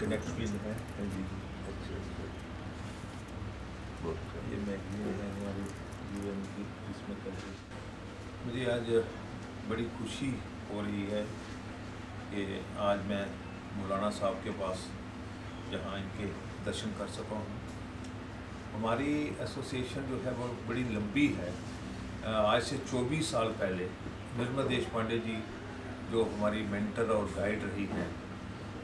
Connect پن ہے۔ یہ magazine ہے ہماری یو این کی جس میں مجھے آج بڑی خوشی ہو رہی ہے کہ آج میں مولانا صاحب کے پاس جہاں ان کے درشن کر سکا ہوں۔ ہماری ایسوسیشن جو ہے وہ بڑی لمبی ہے۔ آج سے چوبیس سال پہلے نرمل دیش پانڈے جی جو ہماری مینٹر اور گائیڈ رہی ہیں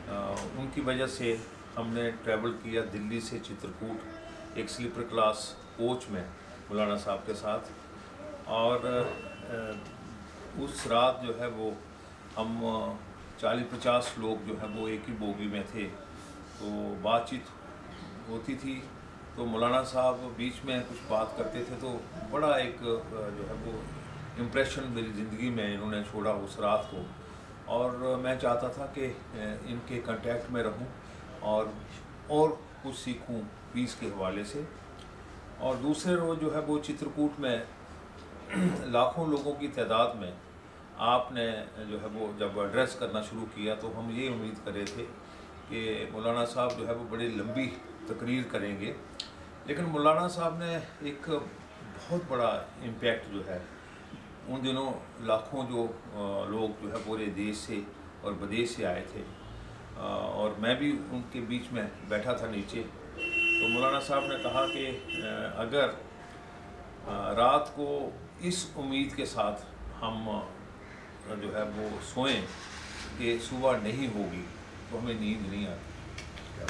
ان کی وجہ سے ہم نے ٹریول کیا دلی سے چترکوٹ، ایک سلیپر کلاس کوچ میں مولانا صاحب کے ساتھ۔ اور اس رات جو ہے وہ ہم چالیس پچاس لوگ جو ہے وہ ایک ہی بوگی میں تھے۔ تو بات چیت ہوتی تھی۔ تو مولانا صاحب بیچ میں کچھ بات کرتے تھے تو بڑا ایک جو ہے وہ امپریشن میری زندگی میں انہوں نے چھوڑا اس رات کو۔ اور میں چاہتا تھا کہ ان کے کنٹیکٹ میں رہوں اور اور کچھ سیکھوں پیس کے حوالے سے۔ اور دوسرے روز جو ہے وہ چترکوٹ میں، لاکھوں لوگوں کی تعداد میں آپ نے جو ہے وہ جب ایڈریس کرنا شروع کیا تو ہم یہ امید کرے تھے کہ مولانا صاحب جو ہے وہ بڑی لمبی تقریر کریں گے۔ لیکن مولانا صاحب نے ایک بہت بڑا امپیکٹ جو ہے ان دنوں لاکھوں جو لوگ جو ہے پورے دیش سے اور بدیش سے آئے تھے۔ اور میں بھی ان کے بیچ میں بیٹھا تھا نیچے۔ تو مولانا صاحب نے کہا کہ اگر رات کو اس امید کے ساتھ ہم جو ہے وہ سوئیں کہ صبح نہیں ہوگی، تو ہمیں نیند نہیں آتی۔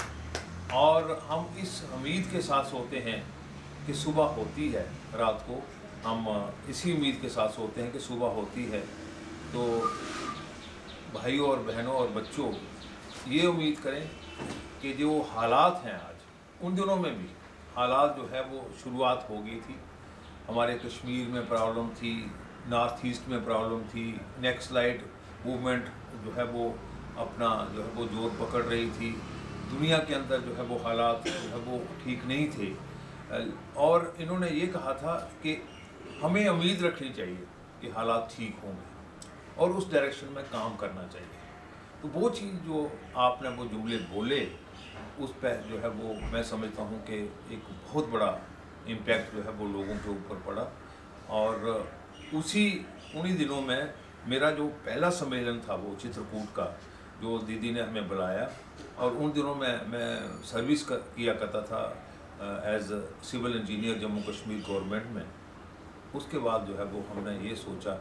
اور ہم اس امید کے ساتھ سوتے ہیں کہ صبح ہوتی ہے رات کو۔ ہم اسی امید کے ساتھ سوتے ہیں کہ صبح ہوتی ہے۔ تو بھائیوں اور بہنوں اور بچوں، یہ امید کریں کہ جو حالات ہیں آج، ان دنوں میں بھی حالات جو ہے وہ شروعات ہو گئی تھی۔ ہمارے کشمیر میں پرابلم تھی، نارتھ ایسٹ میں پرابلم تھی، نیکسٹ لائٹ موومنٹ جو ہے وہ اپنا جو ہے وہ زور پکڑ رہی تھی۔ دنیا کے اندر جو ہے وہ حالات جو ہے وہ ٹھیک نہیں تھے۔ اور انہوں نے یہ کہا تھا کہ ہمیں امید رکھنی چاہیے کہ حالات ٹھیک ہوں گے اور اس ڈائریکشن میں کام کرنا چاہیے۔ تو وہ چیز جو آپ نے وہ جملے بولے، اس پہ جو ہے وہ میں سمجھتا ہوں کہ ایک بہت بڑا امپیکٹ جو ہے وہ لوگوں کے اوپر پڑا۔ اور اسی انہی دنوں میں میرا جو پہلا سمیلن تھا وہ چترکوٹ کا، جو دیدی نے ہمیں بلایا۔ اور ان دنوں میں میں سروس کیا کرتا تھا as civil engineer Jammu Kashmir government میں۔ اس کے بعد جو ہے وہ ہم نے یہ سوچا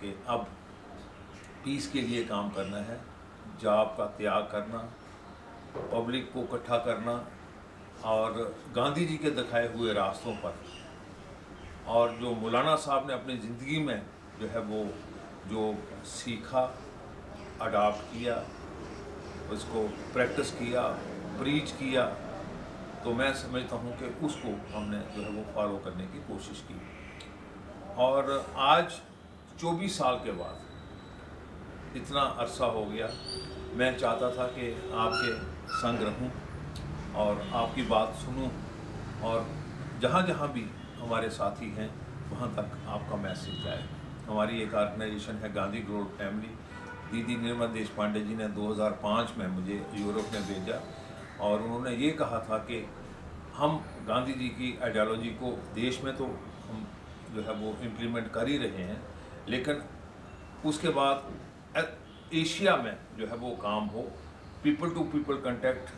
کہ اب پیس کے لیے کام کرنا ہے جاب کا تیاگ کرنا پبلک کو اکٹھا کرنا اور گاندھی جی کے دکھائے ہوئے راستوں پر۔ اور جو مولانا صاحب نے اپنی زندگی میں جو ہے وہ جو سیکھا اڈاپٹ کیا، اس کو پریکٹس کیا پریچ کیا، تو میں سمجھتا ہوں کہ اس کو ہم نے جو ہے وہ فالو کرنے کی کوشش کی۔ اور آج چوبیس سال کے بعد اتنا عرصہ ہو گیا، میں چاہتا تھا کہ آپ کے سنگ رہوں اور آپ کی بات سنوں اور جہاں جہاں بھی ہمارے ساتھی ہیں، وہاں تک آپ کا میسیج جائے۔ ہماری ایک آرگنائزیشن ہے گاندھی گروڈ فیملی دیدی نرمل دیش پانڈے جی نے دو ہزار پانچ میں مجھے یورپ میں بھیجا اور انہوں نے یہ کہا تھا کہ ہم گاندھی جی کی آئیڈیالوجی کو دیش میں تو جو ہے وہ امپلیمنٹ کر ہی رہے ہیں، لیکن اس کے بعد ایشیا میں جو ہے وہ کام ہو۔ پیپل ٹو پیپل کنٹیکٹ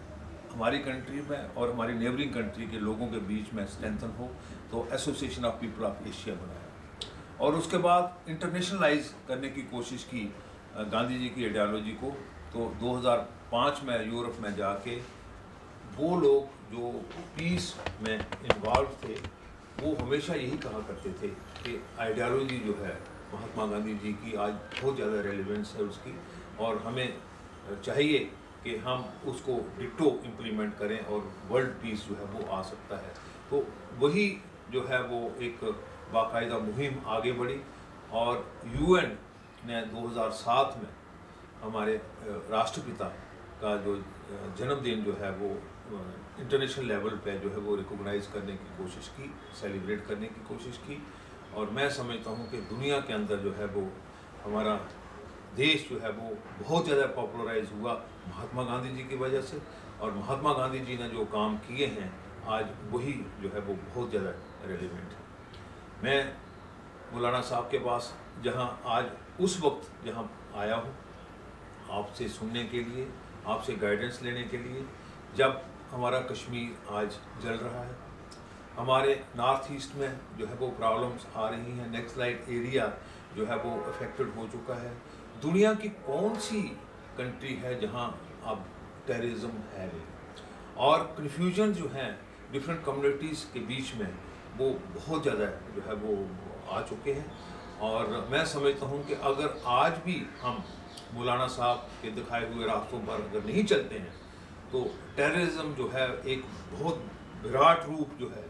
ہماری کنٹری میں اور ہماری نیبرنگ کنٹری کے لوگوں کے بیچ میں اسٹرینتھن ہو۔ تو association of people of Asia بنایا اور اس کے بعد انٹرنیشنلائز کرنے کی کوشش کی گاندھی جی کی آئیڈیالوجی کو۔ تو دو ہزار پانچ میں یورپ میں جا کے وہ لوگ جو پیس میں انوالو تھے وہ ہمیشہ یہی کہا کرتے تھے کہ آئیڈیالوجی جو ہے، مہاتما گاندھی جی کی آج بہت زیادہ ریلیونس ہے اس کی، اور ہمیں چاہیے کہ ہم اس کو ڈٹو امپلیمنٹ کریں اور ورلڈ پیس جو ہے وہ آ سکتا ہے۔ تو وہی جو ہے وہ ایک باقاعدہ مہم آگے بڑھی، اور یو این نے دو ہزار سات میں ہمارے راشٹر پتا کا جو جنم دن جو ہے وہ انٹرنیشنل لیول پہ جو ہے وہ ریکوگنائز کرنے کی کوشش کی، سیلیبریٹ کرنے کی کوشش کی۔ اور میں سمجھتا ہوں کہ دنیا کے اندر جو ہے وہ ہمارا دیش جو ہے وہ بہت زیادہ پاپولرائز ہوا مہاتما گاندھی جی کی وجہ سے۔ اور مہاتما گاندھی جی نے جو کام کیے ہیں، آج وہی جو ہے وہ بہت زیادہ ریلیونٹ ہے میں مولانا صاحب کے پاس جہاں آج اس وقت جہاں آیا ہوں، آپ سے سننے کے لیے، آپ سے گائیڈنس لینے کے لیے، جب ہمارا کشمیر آج جل رہا ہے۔ ہمارے نارتھ ایسٹ میں جو ہے وہ پرابلمس آ رہی ہیں۔ نیکسٹ لائٹ ایریا جو ہے وہ افیکٹڈ ہو چکا ہے۔ دنیا کی کون سی کنٹری ہے جہاں اب ٹیررزم ہے اور کنفیوژن جو ہیں ڈفرینٹ کمیونٹیز کے بیچ میں وہ بہت زیادہ جو ہے وہ آ چکے ہیں۔ اور میں سمجھتا ہوں کہ اگر آج بھی ہم مولانا صاحب کے دکھائے ہوئے راستوں پر اگر نہیں چلتے ہیں تو ٹیررزم جو ہے ایک بہت وراٹ روپ جو ہے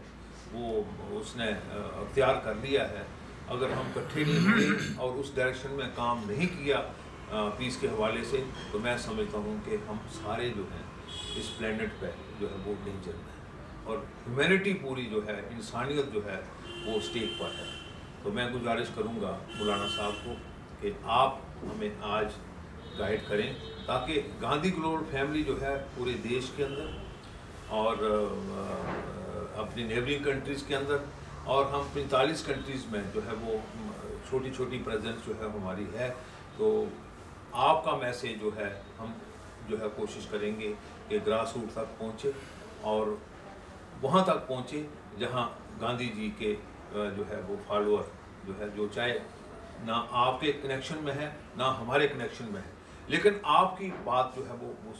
وہ اس نے اختیار کر لیا ہے۔ اگر ہم کٹھے نہیں ہوئے اور اس ڈائریکشن میں کام نہیں کیا پیس کے حوالے سے، تو میں سمجھتا ہوں کہ ہم سارے جو ہیں اس پلینٹ پہ جو ہے وہ نہیں چل رہے ہیں۔ اور ہیومینٹی پوری جو ہے، انسانیت جو ہے وہ اسٹیک پر ہے۔ تو میں گزارش کروں گا مولانا صاحب کو کہ آپ ہمیں آج گائیڈ کریں تاکہ گاندھی گلوبل فیملی جو ہے پورے دیش کے اندر اور اپنی نیبرنگ کنٹریز کے اندر اور ہم پینتالیس کنٹریز میں جو ہے وہ چھوٹی چھوٹی پریزنس جو ہے ہماری ہے۔ تو آپ کا میسیج جو ہے، ہم جو ہے کوشش کریں گے کہ گراس روٹ تک پہنچے اور وہاں تک پہنچے جہاں گاندھی جی کے جو ہے وہ فالوور جو ہے جو چاہے، نہ آپ کے کنیکشن میں ہے، نہ ہمارے کنیکشن میں ہے۔ لیکن آپ کی بات جو ہے وہ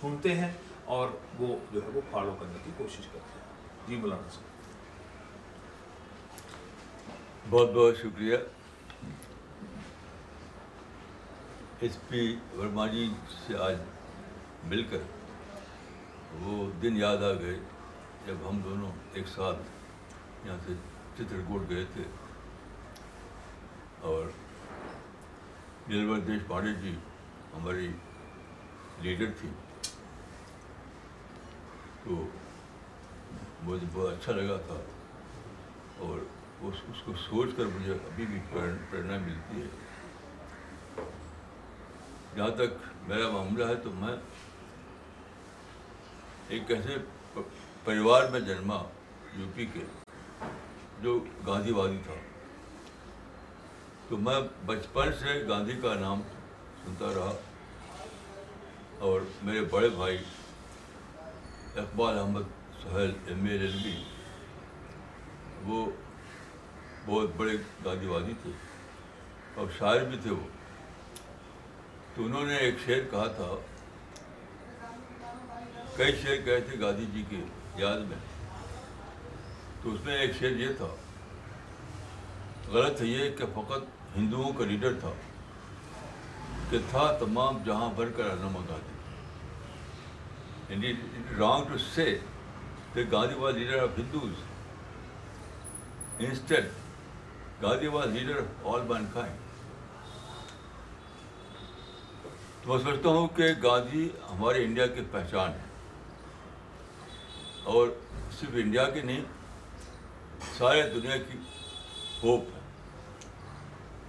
سنتے ہیں اور وہ جو ہے وہ فالو کرنے کی کوشش کرتے ہیں۔ جی مولانا صاحب۔ بہت بہت شکریہ۔ ایس پی ورما جی سے آج مل کر وہ دن یاد آ گئے جب ہم دونوں ایک ساتھ یہاں سے چتر کوٹ گئے تھے اور نیلور دیش پانڈے جی ہماری لیڈر تھی۔ تو مجھے بہت اچھا لگا تھا اور اس اس کو سوچ کر مجھے ابھی بھی پریرنا ملتی ہے۔ جہاں تک میرا معاملہ ہے تو میں ایک ایسے پریوار میں جنما یو پی کے جو گاندھی وادی تھا۔ تو میں بچپن سے گاندھی کا نام سنتا رہا۔ اور میرے بڑے بھائی Iqbal Ahmad Suhail, M A L B وہ بہت بڑے گاندھی وادی تھے اور شاعر بھی تھے وہ۔ تو انہوں نے ایک شعر کہا تھا، کئی شعر کہے تھے گاندھی جی کے یاد میں۔ تو اس میں ایک شعر یہ تھا، غلط ہے یہ کہ فقط ہندوؤں کا لیڈر تھا۔ کہ تھا تمام جہاں بھر کر رہنما گاندھی۔ یعنی رانگ ٹو سے Gandhi was leader of Hindus. Instead Gandhi was leader of all mankind. تو میں سمجھتا ہوں کہ گاندھی ہمارے انڈیا کی پہچان ہے اور صرف انڈیا کی نہیں، سارے دنیا کی ہوپ ہے۔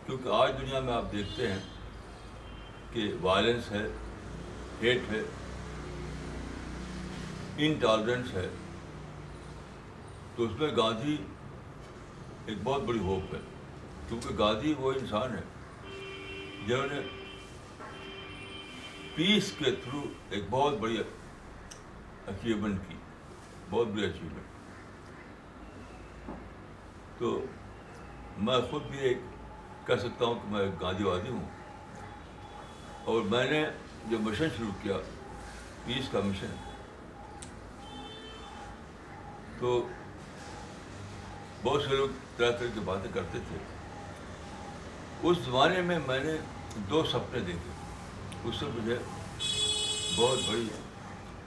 کیونکہ آج دنیا میں آپ دیکھتے ہیں کہ وائلنس ہے ہیٹ ہے انٹالرنس ہے، تو اس میں گاندھی ایک بہت بڑی ہوپ ہے. کیونکہ گاندھی وہ انسان ہے جنہوں نے پیس کے تھرو ایک بہت بڑی اچیومنٹ کی. بہت بڑی اچیومنٹ تو میں خود بھی ایک کہہ سکتا ہوں کہ میں ایک گاندھی وادی ہوں. اور میں نے جو مشن شروع کیا پیس کا مشن۔ تو بہت سے لوگ طرح طرح کی باتیں کرتے تھے۔ اس زمانے میں میں نے دو سپنے دیکھے۔ اس سے مجھے بہت بڑی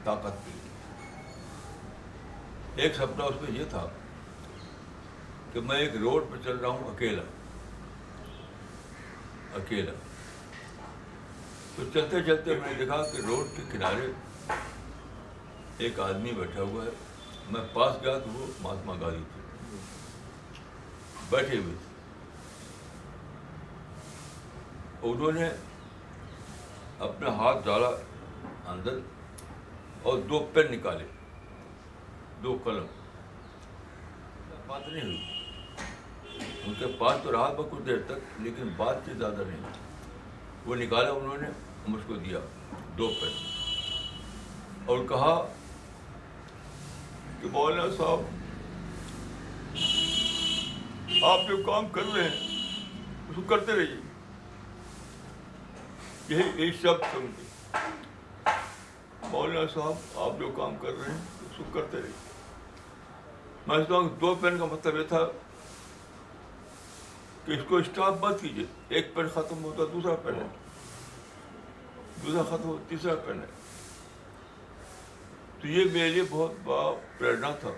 طاقت ملی۔ ایک سپنا اس میں یہ تھا کہ میں ایک روڈ پہ چل رہا ہوں اکیلا۔ اکیلا۔ تو چلتے چلتے میں نے دیکھا کہ روڈ کے کنارے ایک آدمی بیٹھا ہوا ہے۔ میں پاس گیا تو وہ مہاتما گاندھی تھے۔ بیٹھے ہوئے تھے۔ انہوں نے اپنا ہاتھ ڈالا اندر اور دو پین نکالے۔ دو قلم۔ بات نہیں ہوئی۔ ان کے پاس تو رہا کچھ دیر تک، لیکن بات سے زیادہ نہیں۔ وہ نکالا انہوں نے۔ مجھ کو دیا، دو پین اور کہا کہ مولانا صاحب، آپ جو کام کر رہے ہیں، اس کو کرتے رہیے۔ یہی یہی شبد سن کے مولانا صاحب، آپ جو کام کر رہے ہیں، اس کو کرتے رہیے۔ میں سمجھتا ہوں دو پین کا مطلب یہ تھا کہ اس کو اسٹاپ مت کیجیے ایک پین ختم ہوتا، دوسرا پین۔ ہے دوسرا ختم ہوتا تیسرا پین ہے تو یہ میرے لیے بہت بڑا پریرنا تھا۔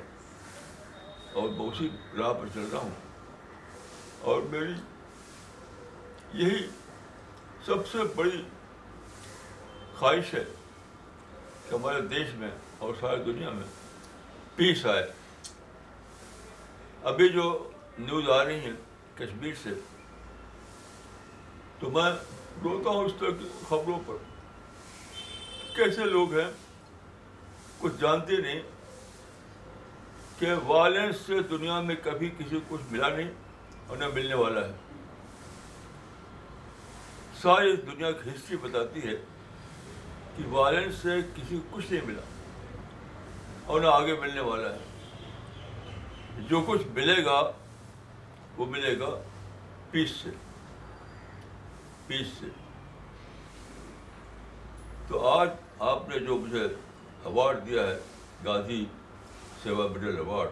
اور میں اسی راہ پر چل رہا ہوں۔ اور میری یہی سب سے بڑی خواہش ہے کہ ہمارے دیش میں اور ساری دنیا میں پیس آئے۔ ابھی جو نیوز آ رہی ہیں کشمیر سے، تو میں روتا ہوں اس طرح کی خبروں پر۔ کیسے لوگ ہیں؟ کچھ جانتے نہیں کہ وائلنس سے دنیا میں کبھی کسی کو کچھ ملا نہیں اور نہ ملنے والا ہے۔ ساری دنیا کی ہسٹری بتاتی ہے کہ وائلنس سے کسی کو کچھ نہیں ملا اور نہ آگے ملنے والا ہے۔ جو کچھ ملے گا، وہ ملے گا پیس سے۔ پیس سے۔ تو آج آپ نے جو مجھے اوارڈ دیا ہے، گاندھی سیوا میڈل ایوارڈ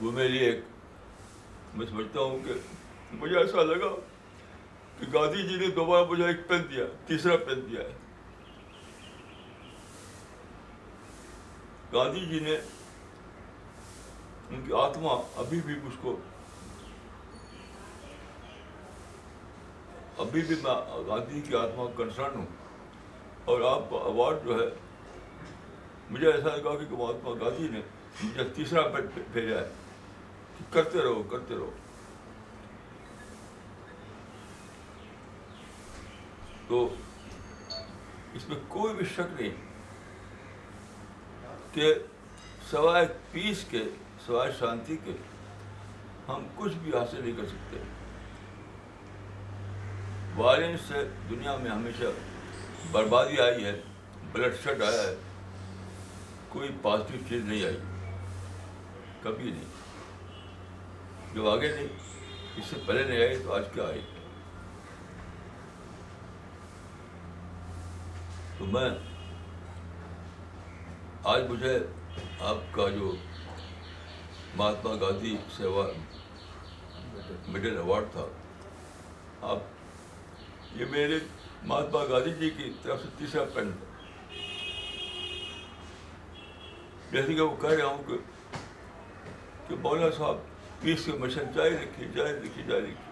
وہ میرے لیے ایک، میں سمجھتا ہوں کہ مجھے ایسا لگا کہ گاندھی جی نے دوبارہ مجھے ایک پین دیا، تیسرا پین دیا ہے۔ گاندھی جی نے ان کی آتما ابھی بھی مجھ کو، ابھی بھی میں گاندھی کی آتما کنسرن ہوں۔ اور آپ کا اوارڈ جو ہے، مجھے ایسا لگا کہ مہاتما گاندھی نے مجھے تیسرا بھیجا ہے۔ کہ کرتے رہو کرتے رہو۔ تو اس میں کوئی بھی شک نہیں کہ سوائے پیس کے، سوائے شانتی کے ہم کچھ بھی حاصل نہیں کر سکتے۔ وائلنس سے دنیا میں ہمیشہ بربادی آئی ہے بلڈ شڈ آیا ہے، کوئی پازیٹیو چیز نہیں آئی، کبھی نہیں۔ جو آگے نہیں، اس سے پہلے نہیں آئی تو آج کیا آئی؟ تو میں آج مجھے آپ کا جو مہاتما گاندھی سیوا میڈل ایوارڈ تھا، آپ یہ میرے مہاتما گاندھی جی کی طرف سے تیسرا پین جیسے کہ وہ کہہ رہا ہوں کہ کہ مولانا صاحب، پیس کے مشن جاری رکھیے جاری رکھیے جاری رکھیے۔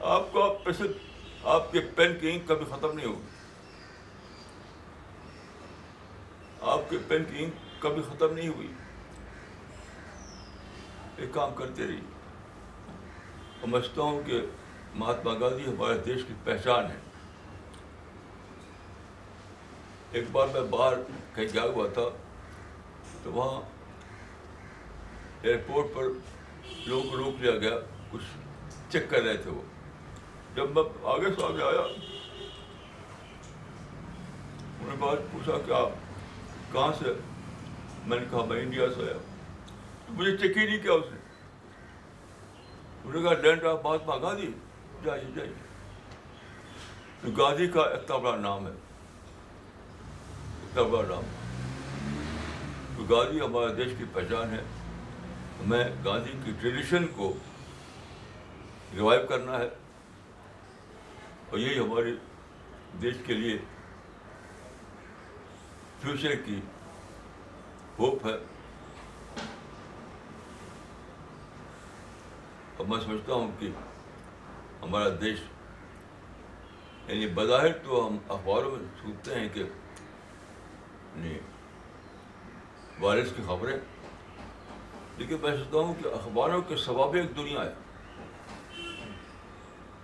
آپ کا پیسے، آپ کے پین کی انک کبھی ختم نہیں ہوگی۔ آپ کے پین کی انک کبھی ختم نہیں ہوئی۔ ایک کام کرتے رہی سمجھتا ہوں کہ مہاتما گاندھی ہمارے دیش کی پہچان ہے۔ ایک بار میں باہر کہیں گیا ہوا تھا، تو وہاں ایئرپورٹ پر لوگوں کو روک لیا گیا، کچھ چیک کر رہے تھے وہ۔ جب میں آگے سے آگے آیا، انہوں نے بات پوچھا کہ آپ کہاں سے؟ میں نے کہا میں انڈیا سے آیا۔ تو مجھے چیک ہی نہیں کیا اس نے۔ انہوں نے کہا لینڈ آف مہاتما گاندھی جائیے جائیے۔ گاندھی کا اتنا بڑا نام ہے۔ اتنا بڑا نام تو گاندھی ہمارے دیش کی پہچان ہے۔ ہمیں گاندھی کی ٹریڈیشن کو ریوائو کرنا ہے۔ اور یہی ہمارے دیش کے لیے فیوچر کی ہوپ ہے۔ اور میں سمجھتا ہوں کہ ہمارا دیش یعنی بظاہر تو ہم اخباروں میں سنتے ہیں کہ یعنی وائرس کی خبریں۔ لیکن میں سوچتا ہوں کہ اخباروں کے ثواب ایک دنیا ہے۔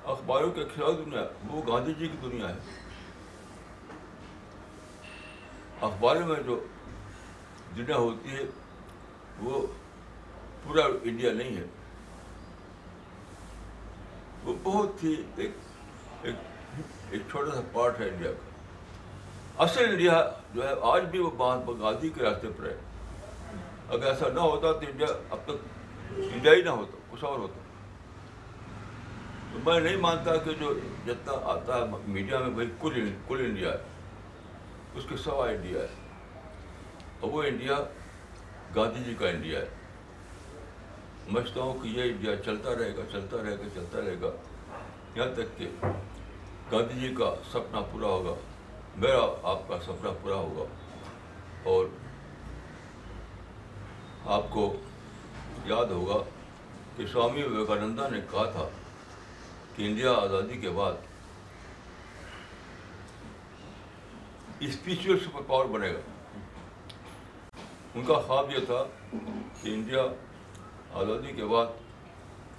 اخباروں کے خلاف دنیا وہ گاندھی جی کی دنیا ہے۔ اخباروں میں جو دنیا ہوتی ہے، وہ پورا انڈیا نہیں ہے۔ وہ بہت ہی ایک ایک ایک چھوٹا سا پارٹ ہے انڈیا کا۔ اصل انڈیا جو ہے، آج بھی وہ مہاتما گاندھی کے راستے پر ہے۔ اگر ایسا نہ ہوتا تو انڈیا اب تک انڈیا ہی نہ ہوتا، کچھ اور ہوتا۔ تو میں نہیں مانتا کہ جو جتنا آتا ہے میڈیا میں، بھائی، کل کل انڈیا ہے۔ اس کے سوا انڈیا ہے۔ اور وہ انڈیا گاندھی جی کا انڈیا ہے۔ سمجھتا ہوں کہ یہ انڈیا چلتا رہے گا، چلتا رہے گا، چلتا رہے گا۔ یہاں تک کہ گاندھی جی کا سپنا پورا ہوگا۔ میرا آپ کا سپنا پورا ہوگا اور آپ کو یاد ہوگا کہ سوامی وویکانندا نے کہا تھا کہ انڈیا آزادی کے بعد اسپیچول سپر پاور بنے گا۔ ان کا خواب یہ تھا کہ انڈیا آزادی کے بعد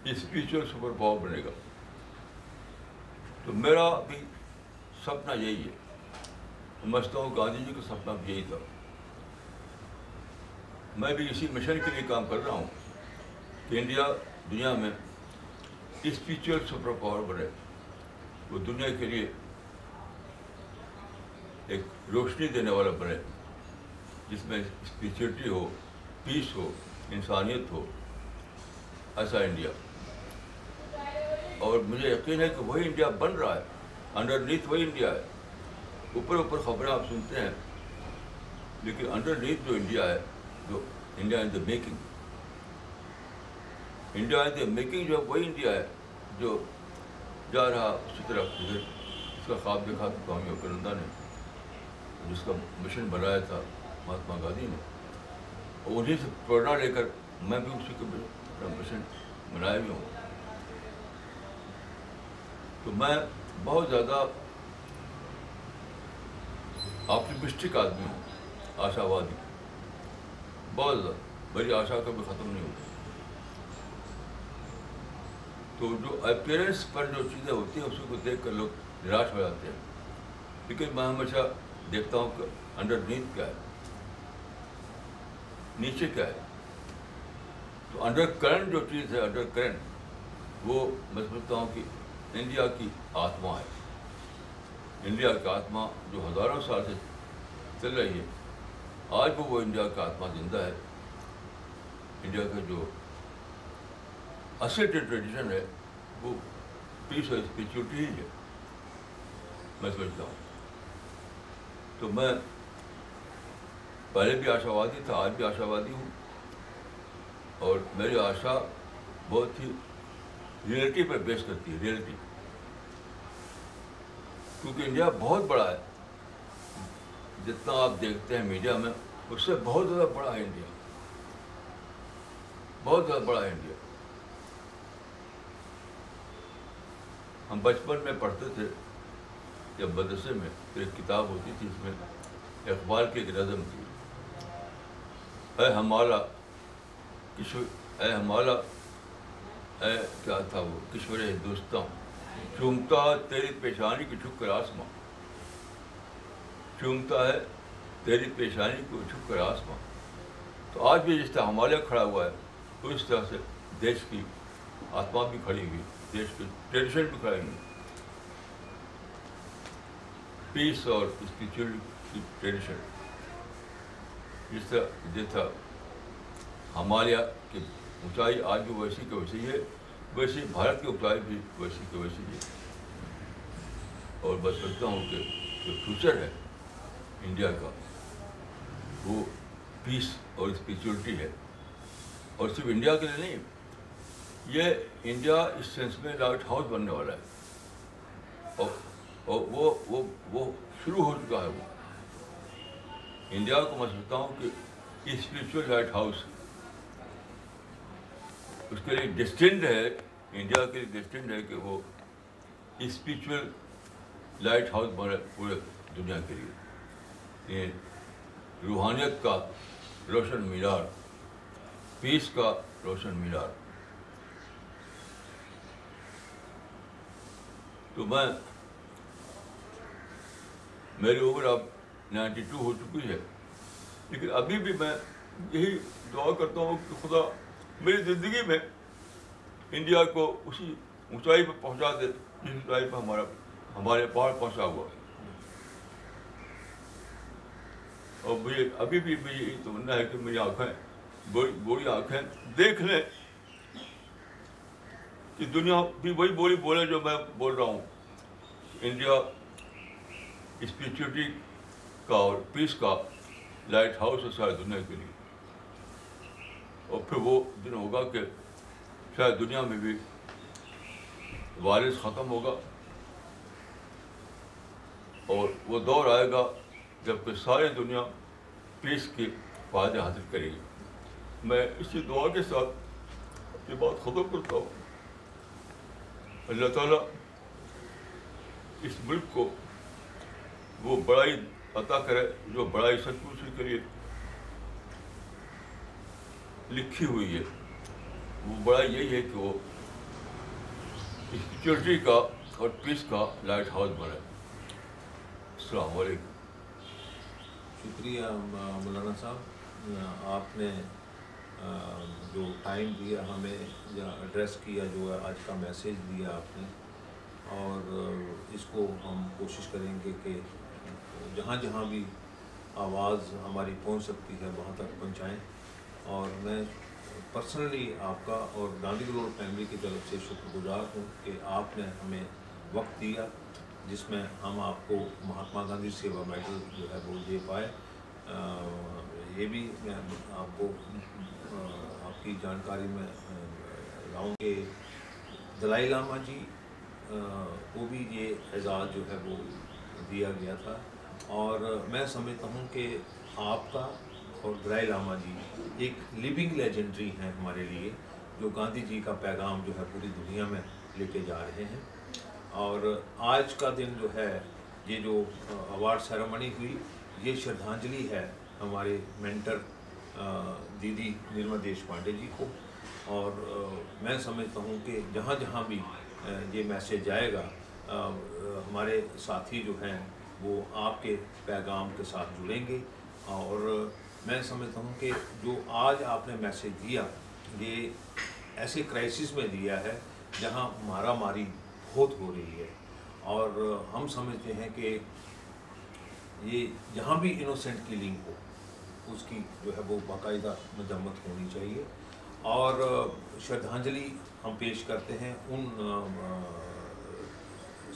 اسپریچول سپر پاور بنے گا۔ تو میرا بھی سپنا یہی ہے سمجھتا ہوں گاندھی جی کا سپنا بھی یہی تھا۔ میں بھی اسی مشن کے لیے کام کر رہا ہوں کہ انڈیا دنیا میں اسپریچول سپر پاور بنے۔ وہ دنیا کے لیے ایک روشنی دینے والا بنے۔ جس میں اسپریچولیٹی ہو پیس ہو، انسانیت ہو۔ ایسا انڈیا۔ اور مجھے یقین ہے کہ وہی انڈیا بن رہا ہے۔ انڈر نیتھ وہی انڈیا ہے۔ اوپر اوپر خبریں آپ سنتے ہیں، لیکن انڈر نیتھ جو انڈیا ہے، جو India in the making India in the making جو ہے، وہی انڈیا ہے جو جا رہا اسی طرح اس کا خواب دیکھا سوامی وکرندا نے، جس کا مشن بنایا تھا مہاتما گاندھی نے۔ اور انہیں سے پریرنا لے کر میں بھی اسی کو مشن بنایا بھی ہوں۔ تو میں بہت زیادہ آپٹمسٹک آدمی ہوں آشا وادی بہت زیادہ میری آشا کبھی ختم نہیں ہوتی تو جو اپیرنس پر جو چیزیں ہوتی ہیں، اسی کو دیکھ کر لوگ نراش ہو جاتے ہیں۔ لیکن میں ہمیشہ دیکھتا ہوں کہ انڈر نیند کیا ہے؟ نیچے کیا ہے؟ تو انڈر کرنٹ جو چیز ہے انڈر کرنٹ وہ میں سمجھتا ہوں کہ انڈیا کی آتما ہے۔ انڈیا کی آتما جو ہزاروں سال سے چل رہی ہے، آج بھی وہ انڈیا کا آتما زندہ ہے۔ انڈیا کا جو اصل ٹریڈیشن ہے، وہ پیس اور اسپریچولیٹی ہی ہے۔ میں سمجھتا ہوں۔ تو میں پہلے بھی آشا وادی تھا، آج بھی آشا وادی ہوں۔ اور میری آشا بہت ہی ریئلٹی پہ بیس کرتی ہے ریئلٹی کیونکہ انڈیا بہت بڑا ہے۔ جتنا آپ دیکھتے ہیں میڈیا میں، اس سے بہت زیادہ بڑا ہے انڈیا۔ بہت زیادہ بڑا ہے انڈیا۔ ہم بچپن میں پڑھتے تھے، جب مدرسے میں ایک کتاب ہوتی تھی، اس میں اقبال کی ایک نظم تھی۔ اے ہمالا کشور اے ہمالا، اے کیا تھا وہ؟ کشور ہندوستان۔ چومتا تیری پیشانی کی چھپ کر آسماں۔ چومتا ہے تیری پیشانی کو چھپ کر آسماں۔ تو آج بھی جس طرح ہمالیہ کھڑا ہوا ہے، تو اس طرح سے دیش کی آتما بھی کھڑی ہوئی، دیش کی ٹریڈیشن بھی کھڑی ہوئی پیس اور اسپریچول کی ٹریڈیشن جس طرح جیسا ہمالیہ کی اونچائی آج بھی ویسی کی ویسی ہے۔ ویسی بھارت کی اونچائی بھی ویسی کی ویسی ہے۔ اور بس سمجھتا ہوں کہ جو فیوچر ہے انڈیا کا، وہ پیس اور اسپریچولیٹی ہے۔ اور صرف انڈیا کے لیے نہیں، یہ انڈیا اس سینس میں لائٹ ہاؤس بننے والا ہے۔ اور اور وہ وہ وہ شروع ہو چکا ہے۔ وہ انڈیا کو میں سمجھتا ہوں کہ اسپریچول لائٹ ہاؤس اس کے لیے ڈسٹنڈ ہے انڈیا کے لیے ڈسٹنڈ ہے کہ وہ اسپریچول لائٹ ہاؤس بنا پورے دنیا کے لیے۔ یہ روحانیت کا روشن مینار، پیس کا روشن مینار۔ تو میں، میری عمر اب نائنٹی ٹو ہو چکی ہے، لیکن ابھی بھی میں یہی دعا کرتا ہوں کہ خدا میری زندگی میں انڈیا کو اسی اونچائی پہ پہنچا دے جس اونچائی پہ ہمارا ہمارے پہاڑ پہنچا ہوا ہے اور مجھے ابھی بھی مجھے یہی تمنا ہے کہ میری آنکھیں بڑی بڑی آنکھیں دیکھ لیں کہ دنیا بھی وہی بولی بولے جو میں بول رہا ہوں انڈیا اسپریچولیٹی کا اور پیس کا لائٹ ہاؤس ہے ساری دنیا کے لیے اور پھر وہ دن ہوگا کہ شاید دنیا میں بھی وائرس ختم ہوگا؟ اور وہ دور آئے گا جبکہ ساری دنیا پیس کے فائدے حاصل کرے گی۔ میں اسی دعا کے ساتھ یہ بات ختم کرتا ہوں۔ اللہ تعالیٰ اس ملک کو وہ بڑائی عطا کرے جو بڑائی سچ مچ کے لیے لکھی ہوئی ہے۔ وہ بڑائی یہی ہے کہ وہ اسپریچولیٹی کا اور پیس کا لائٹ ہاؤس بنے السلام علیکم۔ شکریہ، مولانا صاحب۔ آپ نے جو ٹائم دیا ہمیں یا ایڈریس کیا، جو ہے آج کا میسیج دیا آپ نے، اور اس کو ہم کوشش کریں گے کہ جہاں جہاں بھی آواز ہماری پہنچ سکتی ہے، وہاں تک پہنچائیں۔ اور میں پرسنلی آپ کا اور گاندھی گروڑ فیملی کی طرف سے شکر گزار ہوں کہ آپ نے ہمیں وقت دیا جس میں ہم آپ کو مہاتما گاندھی سیوا میڈل جو ہے وہ دے پائے یہ بھی میں آپ کو آپ کی جانکاری میں لاؤں کہ دلائی لامہ جی کو بھی یہ اعزاز جو ہے وہ دیا گیا تھا اور میں سمجھتا ہوں کہ آپ کا اور دلائی لامہ جی ایک لیونگ لیجنڈری ہیں ہمارے لیے، جو گاندھی جی کا پیغام جو ہے پوری دنیا میں لے کے جا رہے ہیں۔ اور آج کا دن جو ہے، یہ جو اوارڈ سیرمنی ہوئی، یہ شردھانجلی ہے ہمارے مینٹر دیدی نرما دیش پانڈے جی کو۔ اور میں سمجھتا ہوں کہ جہاں جہاں بھی یہ میسیج جائے گا ہمارے ساتھی جو ہیں، وہ آپ کے پیغام کے ساتھ جڑیں گے۔ اور میں سمجھتا ہوں کہ جو آج آپ نے میسیج دیا، یہ ایسے کرائسس میں دیا ہے جہاں مارا ماری بہت ہو رہی ہے۔ اور ہم سمجھتے ہیں کہ یہ جہاں بھی انوسینٹ کلنگ ہو، اس کی جو ہے وہ باقاعدہ مذمت ہونی چاہیے۔ اور شردھانجلی ہم پیش کرتے ہیں ان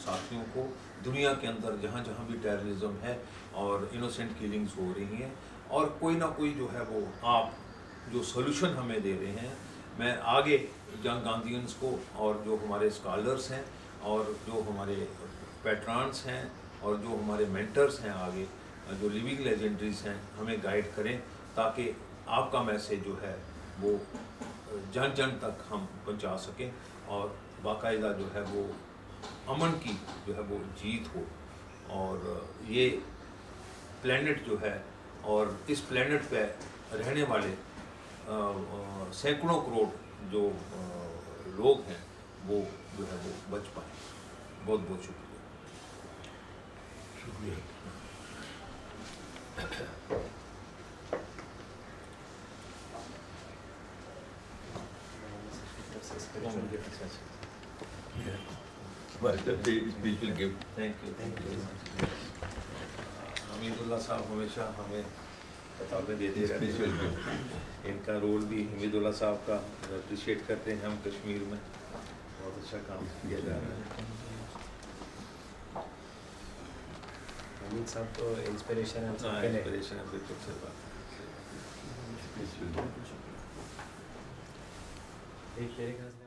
ساتھیوں کو دنیا کے اندر جہاں جہاں بھی ٹیررزم ہے اور انوسینٹ کلنگز ہو رہی ہیں اور کوئی نہ کوئی جو ہے وہ آپ جو سولوشن ہمیں دے رہے ہیں، میں آگے جنگ گاندھینس کو اور جو ہمارے اسکالرس ہیں اور جو ہمارے پیٹرانس ہیں اور جو ہمارے مینٹرس ہیں آگے، جو لیونگ لیجنڈریز ہیں، ہمیں گائیڈ کریں تاکہ آپ کا میسیج جو ہے وہ جن جن تک ہم پہنچا سکیں اور باقاعدہ جو ہے وہ امن کی جو ہے وہ جیت ہو۔ اور یہ پلینٹ جو ہے اور اس پلینٹ پہ رہنے والے سینکڑوں کروڑ جو لوگ ہیں وہ جو ہے وہ بچ پائیں بہت بہت شکریہ شکریہ special gift thank you thank you Hamid Ullah صاحب ہمیشہ ہمیں کتابیں دیتے رہتے ہیں۔ ان کا رول بھی حمید اللہ صاحب کا اپریشیٹ کرتے ہیں ہم کشمیر میں۔ بہت اچھا کام کیا جا رہا ہے۔ حمید صاحب تو انسپریشن ہے انسپریشن ہے بالکل سے بات۔ ایک میرے خیال